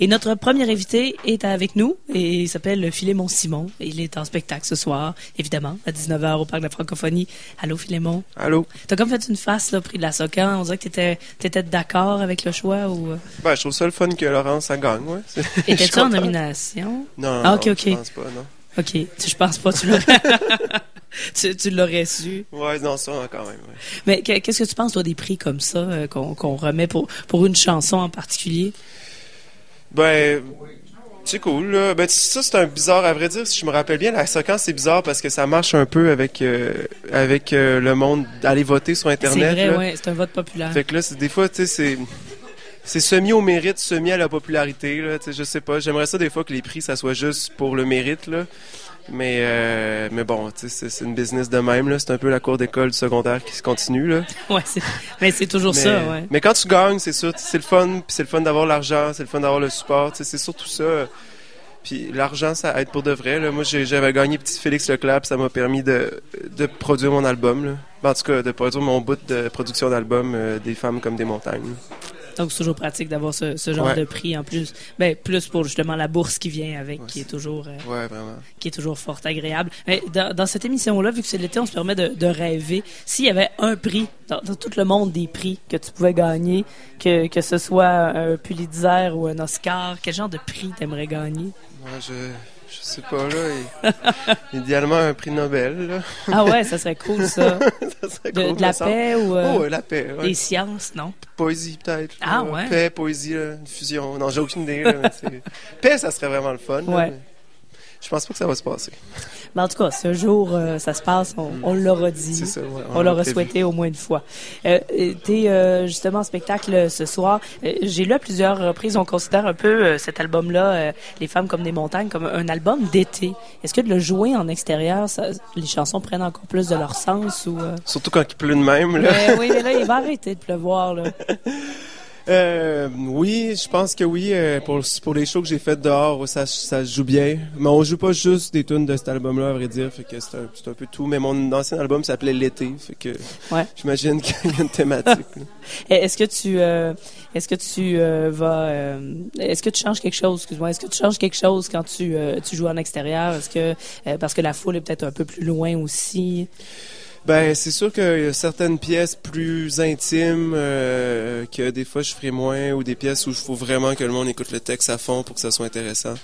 Et notre premier invité est avec nous et il s'appelle Philémon Simon. Il est en spectacle ce soir, évidemment, à 19h au Parc de la Francophonie. Allô, Philémon? Allô? T'as comme fait une face, là, prix de la Socan. On dirait que t'étais, t'étais d'accord avec le choix ou... euh? Ben, je trouve ça le fun que Laurence, ça gagne, ouais. Étais-tu en nomination? Non, Ah, non, ok, ok. je pense pas, non. OK. Je pense pas, tu l'aurais... tu, tu l'aurais su. Ouais, non, ça, quand même, ouais. Mais que- qu'est-ce que tu penses, toi, des prix comme ça euh, qu'on, qu'on remet pour, pour une chanson en particulier? Ben, c'est cool, là. Ben, ça, c'est un bizarre, à vrai dire, si je me rappelle bien, la séquence, c'est bizarre parce que ça marche un peu avec, euh, avec euh, le monde d'aller voter sur C'est Internet, vrai, là. ouais, c'est un vote populaire. Fait que là, c'est, des fois, tu sais, c'est... C'est semi au mérite, semi à la popularité, là. Tu sais, je sais pas. J'aimerais ça, des fois, que les prix, ça soit juste pour le mérite, là. Mais, euh, mais bon, c'est, une business de même. C'est un peu la cour d'école du secondaire qui se continue, là. Ouais, mais c'est toujours mais, ça, ouais. mais quand tu gagnes, c'est sûr, c'est le fun, puis c'est le fun d'avoir l'argent, c'est le fun d'avoir le support, c'est surtout ça. Puis l'argent, ça aide pour de vrai. Là. Moi, j'avais gagné Petit Félix Leclerc, puis ça m'a permis de, de produire mon album. Là. Ben, En tout cas, de produire mon bout de production d'album euh, Des femmes comme des montagnes. Donc, c'est toujours pratique d'avoir ce, ce genre Ouais. de prix en plus. Ben, plus pour justement la bourse qui vient avec, Ouais, qui est toujours, euh, Ouais, qui est toujours fort agréable. Mais dans, dans cette émission-là, vu que c'est l'été, on se permet de, de rêver. S'il y avait un prix, dans, dans tout le monde des prix que tu pouvais gagner, que, que ce soit un Pulitzer ou un Oscar, quel genre de prix t'aimerais gagner? Moi, je, je sais pas, là. et- idéalement, un prix Nobel, là. Ah ouais, ça serait cool, ça. ça serait De, cool, de la semble. paix ou euh, Oh, ouais, la paix. ouais. des sciences, non? Poésie, peut-être. Ah, là. ouais? Paix, poésie, là, une fusion. Non, j'ai aucune idée. Là, mais c'est- paix, ça serait vraiment le fun. Ouais. mais Je pense pas que ça va se passer. Mais en tout cas, ce jour, euh, ça se passe, on, on l'aura dit. C'est ça, ouais, On l'a l'aurait prévu. souhaité au moins une fois. Euh, T'es euh, justement en spectacle euh, ce soir. Euh, J'ai lu à plusieurs reprises, on considère un peu euh, cet album-là, Les femmes comme des montagnes, comme un album d'été. Est-ce que de le jouer en extérieur, ça- les chansons prennent encore plus de leur sens ou? Surtout quand il pleut de même. Là. Mais oui, mais là, il va arrêter de pleuvoir. Là. Euh, oui, je pense que oui. euh, pour, pour les shows que j'ai fait dehors, ça, ça joue bien. Mais on joue pas juste des tunes de cet album-là, à vrai dire. Fait que c'est un, c'est un peu tout. Mais mon ancien album s'appelait L'été. Fait que Ouais. j'imagine qu'il y a une thématique. Est-ce que tu, euh, est-ce que tu euh, vas, est-ce que tu changes quelque chose, excuse-moi, est-ce que tu changes quelque chose quand tu, tu joues en extérieur, est-ce que parce que la foule est peut-être un peu plus loin aussi? Ben, c'est sûr qu'il y a certaines pièces plus intimes euh, que des fois je ferai moins ou des pièces où il faut vraiment que le monde écoute le texte à fond pour que ça soit intéressant.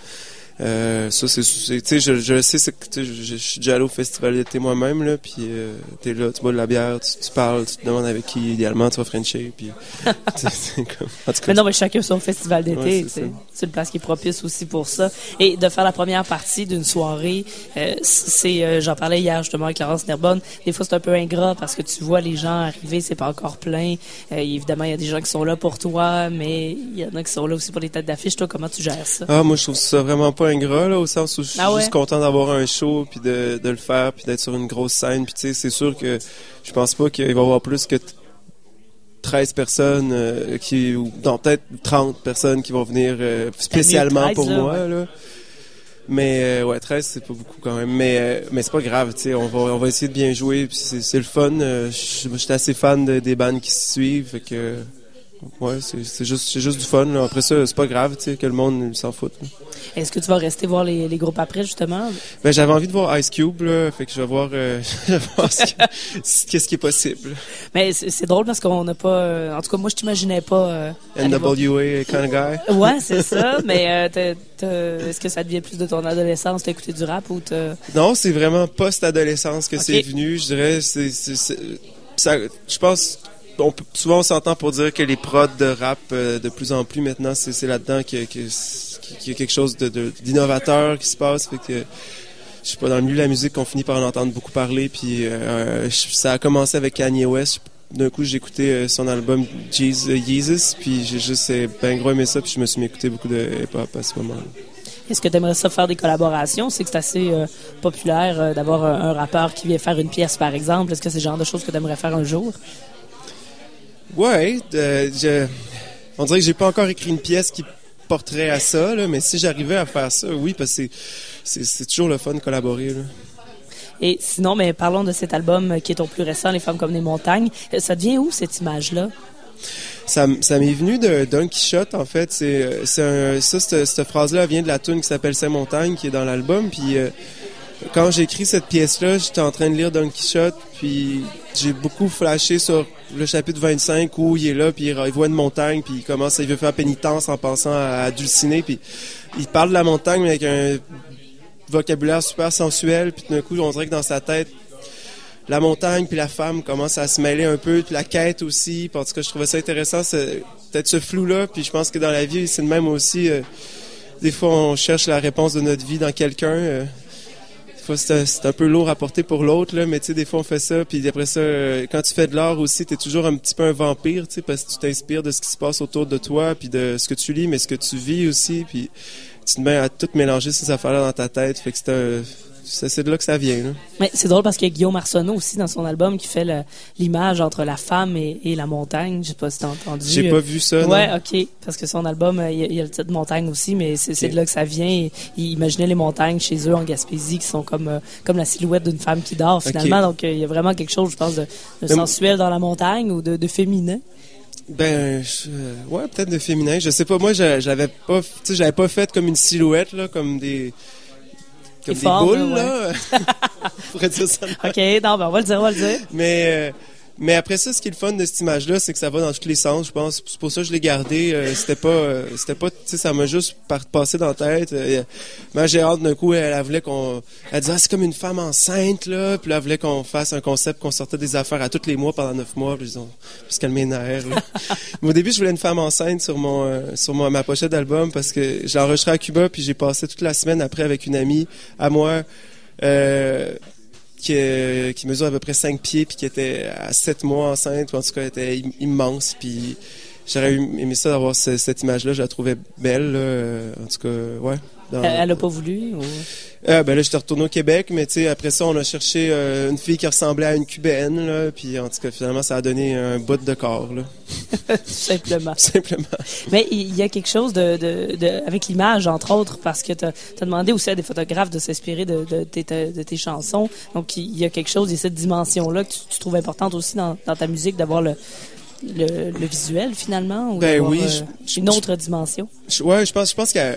Euh, ça, c'est, tu sais, je, je sais, c'est je, je suis déjà allé au festival d'été moi-même, là, puis euh, t'es là, tu bois de la bière, tu, tu parles, tu te demandes avec qui, idéalement, tu vas frencher, puis c'est, comme, en tout cas, Mais non, mais chacun son festival d'été, Ouais, c'est c'est une place qui est propice aussi pour ça. Et de faire la première partie d'une soirée, euh, c'est, euh, j'en parlais hier justement avec Laurence Nerbonne, des fois c'est un peu ingrat parce que tu vois les gens arriver, c'est pas encore plein. Euh, évidemment, il y a des gens qui sont là pour toi, mais il y en a qui sont là aussi pour les têtes d'affiche. Toi, comment tu gères ça? Ah, moi, je trouve ça vraiment pas ingrat, là, au sens où je suis Ah ouais? juste content d'avoir un show, puis de, de le faire, puis d'être sur une grosse scène. Puis, tu sais, c'est sûr que je pense pas qu'il va y avoir plus que t- 13 personnes, euh, qui, ou peut-être 30 personnes qui vont venir euh, spécialement 13, pour là, moi, ouais. là. Mais, euh, ouais, 13, c'est pas beaucoup quand même. Mais, euh, mais c'est pas grave, tu sais, on va, on va essayer de bien jouer, puis c'est le fun. Je je suis assez fan de- des bandes qui se suivent, fait que... Ouais, c'est juste, juste du fun. Là. Après ça, c'est pas grave, tu sais, que le monde s'en fout. Est-ce que tu vas rester voir les, les groupes après, justement? Ben, j'avais envie de voir Ice Cube, là, fait que je vais voir, euh, je vais voir ce que- ce- qu'est-ce qui est possible. Mais c'est drôle parce qu'on n'a pas... euh, en tout cas, moi, je t'imaginais pas... euh, NWA kind of guy. Ouais, c'est ça. Mais euh, est-ce que ça devient plus de ton adolescence, t'as écouté du rap ou t'as... Non, c'est vraiment post-adolescence que c'est venu, je dirais. C'est, c'est- c'est- ça, je pense, souvent on s'entend pour dire que les prods de rap, euh, de plus en plus maintenant, c'est, là-dedans qu'il y a quelque chose d'innovateur qui se passe. Je sais pas, dans le milieu de la musique, on finit par en entendre beaucoup parler. Puis euh, ça a commencé avec Kanye West. D'un coup, j'ai écouté euh, son album Jesus, puis j'ai juste ben gros aimé ça, puis je me suis mis écouter beaucoup de hip-hop à ce moment-là. Est-ce que t'aimerais ça faire des collaborations? C'est que c'est assez populaire d'avoir un, un rappeur qui vient faire une pièce, par exemple. Est-ce que c'est le genre de choses que t'aimerais faire un jour? Ouais, euh, je, on dirait que j'ai pas encore écrit une pièce qui porterait à ça, là, mais si j'arrivais à faire ça, oui, parce que c'est- toujours le fun de collaborer. Là. Et sinon, mais parlons de cet album euh, qui est ton plus récent, Les femmes comme des montagnes. Euh, Ça devient où, cette image-là? Ça, ça m'est venu de Don Quichotte, en fait. C'est, c'est ça, cette, cette phrase-là vient de la tune qui s'appelle Saint-Montagne, qui est dans l'album. Puis quand j'ai écrit cette pièce-là, j'étais en train de lire Don Quichotte, puis j'ai beaucoup flashé sur le chapitre 25 où il est là, puis il voit une montagne, puis il commence, il veut faire pénitence en pensant à, Dulciné, puis il parle de la montagne mais avec un vocabulaire super sensuel, puis d'un coup, on dirait que dans sa tête, la montagne puis la femme commencent à se mêler un peu, puis la quête aussi. Parce que je trouvais ça intéressant, peut-être ce flou-là. Puis je pense que dans la vie, c'est le même aussi. Euh, des fois, on cherche la réponse de notre vie dans quelqu'un. Euh, c'est un peu lourd à porter pour l'autre, mais tu sais, des fois on fait ça, puis après ça, euh, quand tu fais de l'art aussi, tu es toujours un petit peu un vampire, tu sais, parce que tu t'inspires de ce qui se passe autour de toi, puis de ce que tu lis, mais ce que tu vis aussi, puis tu te mets à tout mélanger ces affaires-là dans ta tête, fait que c'est un c'est de là que ça vient. Là. Mais c'est drôle parce qu'il y a Guillaume Arsenault aussi dans son album qui fait l'image entre la femme et, la montagne. Je sais pas si t'as entendu. J'ai pas vu ça. Ouais, ok. Parce que son album, euh, il y, a, le titre montagne aussi, mais c'est de là que ça vient. il imaginait les montagnes chez eux en Gaspésie qui sont comme euh, comme la silhouette d'une femme qui dort finalement. Donc euh, il y a vraiment quelque chose, je pense, de, sensuel dans la montagne ou de, féminin. Ben, ouais, peut-être de féminin. Je sais pas. Moi, j'avais pas, j'avais pas fait comme une silhouette là, comme des comme des boules, là. pourrait dire ça. OK, non, ben on va le dire, on va le dire. Mais, euh, mais après ça, ce qui est le fun de cette image-là, c'est que ça va dans tous les sens, je pense. C'est pour ça que je l'ai gardé. Euh, c'était pas, euh, c'était pas, tu sais, ça m'a juste passé dans la tête. Euh, ma gérante, d'un coup, elle, voulait qu'on, elle disait, ah, c'est comme une femme enceinte, là. Puis là, elle voulait qu'on fasse un concept, qu'on sortait des affaires à tous les mois pendant neuf mois. Puis disons, parce qu'elle m'énerve, Mais au début, je voulais une femme enceinte sur mon, sur mon, ma pochette d'album parce que j'ai enregistré à Cuba, puis j'ai passé toute la semaine après avec une amie à moi. Euh, qui, qui mesure à peu près 5 pieds, puis qui était à 7 mois enceinte, ou en tout cas, était immense. Puis j'aurais aimé ça d'avoir cette image-là. Je la trouvais belle. En tout cas, ouais. Elle n'a pas voulu? Ou... Euh, ben là, j'étais retourné au Québec, mais tu sais, après ça, on a cherché euh, une fille qui ressemblait à une cubaine, là, puis en tout cas, finalement, ça a donné un bout de corps, là. Simplement. Simplement. Mais il y a quelque chose de, de, de avec l'image, entre autres, parce que tu as, demandé aussi à des photographes de s'inspirer de, de, tes, de, tes chansons. Donc, il y a quelque chose, il y a cette dimension-là que tu, trouves importante aussi dans, dans ta musique, d'avoir le, le, le, visuel, finalement, ou ben oui, euh, une autre dimension? Ouais, je pense, je pense qu'il y a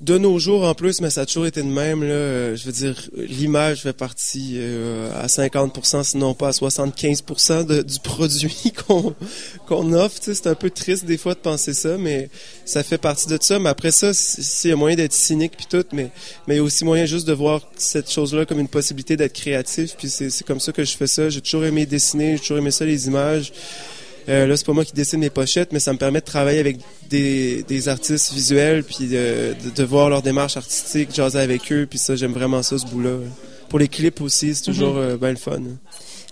de nos jours en plus, mais ça a toujours été de même. Je veux dire, l'image fait partie euh, à 50%, sinon pas à 75% de, du produit qu'on qu'on offre. C'est un peu triste des fois de penser ça, mais ça fait partie de ça. Mais après ça, c'est moyen d'être cynique puis tout, mais mais y a aussi moyen juste de voir cette chose-là comme une possibilité d'être créatif. Puis c'est comme ça que je fais ça. J'ai toujours aimé dessiner, j'ai toujours aimé ça les images. Euh, là, c'est pas moi qui dessine mes pochettes, mais ça me permet de travailler avec des, des artistes visuels, puis de, de, voir leur démarche artistique, jaser avec eux, puis ça, j'aime vraiment ça, ce bout-là. Pour les clips aussi, c'est toujours mm-hmm. euh, bien le fun.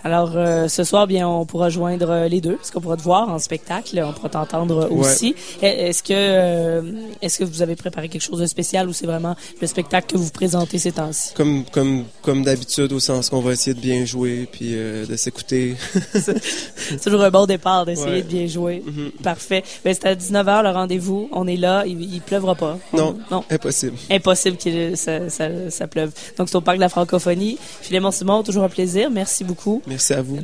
Alors, euh, ce soir, bien, on pourra joindre euh, les deux, parce qu'on pourra te voir en spectacle, on pourra t'entendre aussi. Est-ce que, euh, est-ce que vous avez préparé quelque chose de spécial ou c'est vraiment le spectacle que vous présentez ces temps-ci? Comme, comme, comme d'habitude, au sens qu'on va essayer de bien jouer puis de s'écouter. c'est toujours un bon départ d'essayer de bien jouer. Mm-hmm. Parfait. Ben, c'est à 19h le rendez-vous. On est là. Il, il pleuvra pas. Non. non. Impossible. Impossible que ça, ça, ça, pleuve. Donc, c'est au Parc de la Francophonie. Philémon Simon, toujours un plaisir. Merci beaucoup. Merci à vous.